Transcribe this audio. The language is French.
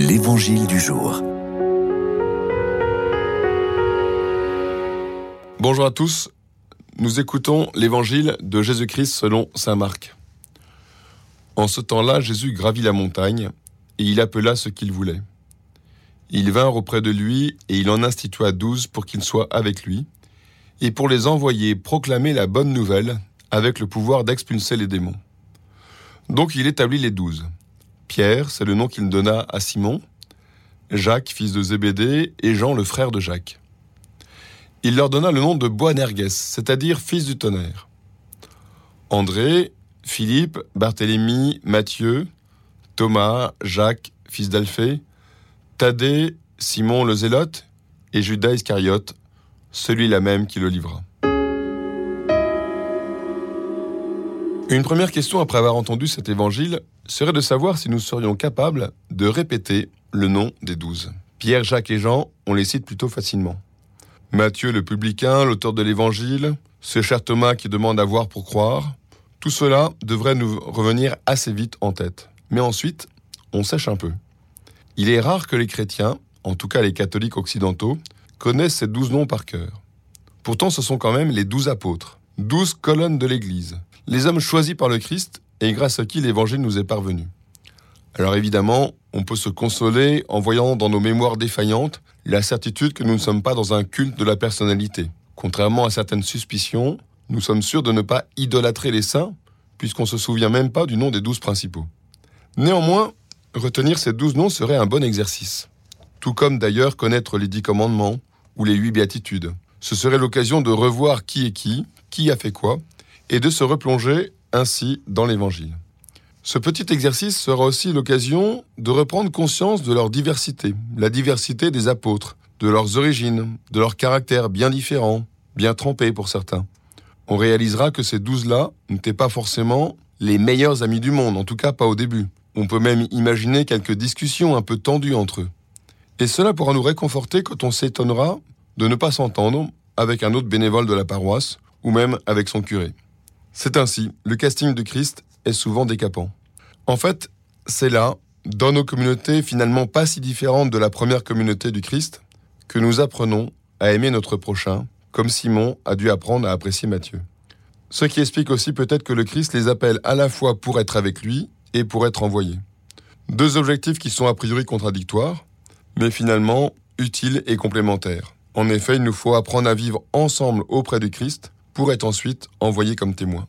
L'Évangile du jour. Bonjour à tous, nous écoutons l'Évangile de Jésus-Christ selon Saint Marc. En ce temps-là, Jésus gravit la montagne, et il appela ce qu'il voulait. Ils vinrent auprès de lui, et il en institua douze pour qu'ils soient avec lui, et pour les envoyer proclamer la bonne nouvelle avec le pouvoir d'expulser les démons. Donc il établit les douze. Pierre, c'est le nom qu'il donna à Simon, Jacques, fils de Zébédée, et Jean, le frère de Jacques. Il leur donna le nom de Boanerges, c'est-à-dire fils du tonnerre. André, Philippe, Barthélemy, Matthieu, Thomas, Jacques, fils d'Alphée, Thaddée, Simon le Zélote, et Judas Iscariote, celui-là même qui le livra. Une première question après avoir entendu cet évangile serait de savoir si nous serions capables de répéter le nom des douze. Pierre, Jacques et Jean, on les cite plutôt facilement. Matthieu le publicain, l'auteur de l'évangile, ce cher Thomas qui demande à voir pour croire, tout cela devrait nous revenir assez vite en tête. Mais ensuite, on sèche un peu. Il est rare que les chrétiens, en tout cas les catholiques occidentaux, connaissent ces douze noms par cœur. Pourtant, ce sont quand même les douze apôtres, douze colonnes de l'Église, les hommes choisis par le Christ et grâce à qui l'Évangile nous est parvenu. Alors évidemment, on peut se consoler en voyant dans nos mémoires défaillantes la certitude que nous ne sommes pas dans un culte de la personnalité. Contrairement à certaines suspicions, nous sommes sûrs de ne pas idolâtrer les saints, puisqu'on ne se souvient même pas du nom des douze principaux. Néanmoins, retenir ces douze noms serait un bon exercice. Tout comme d'ailleurs connaître les dix commandements ou les huit béatitudes. Ce serait l'occasion de revoir qui est qui, qui a fait quoi, et de se replonger ainsi dans l'Évangile. Ce petit exercice sera aussi l'occasion de reprendre conscience de leur diversité, la diversité des apôtres, de leurs origines, de leurs caractères bien différents, bien trempés pour certains. On réalisera que ces douze-là n'étaient pas forcément les meilleurs amis du monde, en tout cas pas au début. On peut même imaginer quelques discussions un peu tendues entre eux. Et cela pourra nous réconforter quand on s'étonnera de ne pas s'entendre avec un autre bénévole de la paroisse, ou même avec son curé. C'est ainsi, le casting de Christ est souvent décapant. En fait, c'est là, dans nos communautés finalement pas si différentes de la première communauté du Christ, que nous apprenons à aimer notre prochain, comme Simon a dû apprendre à apprécier Matthieu. Ce qui explique aussi peut-être que le Christ les appelle à la fois pour être avec lui et pour être envoyé. Deux objectifs qui sont a priori contradictoires, mais finalement utiles et complémentaires. En effet, il nous faut apprendre à vivre ensemble auprès du Christ pour être ensuite envoyé comme témoin.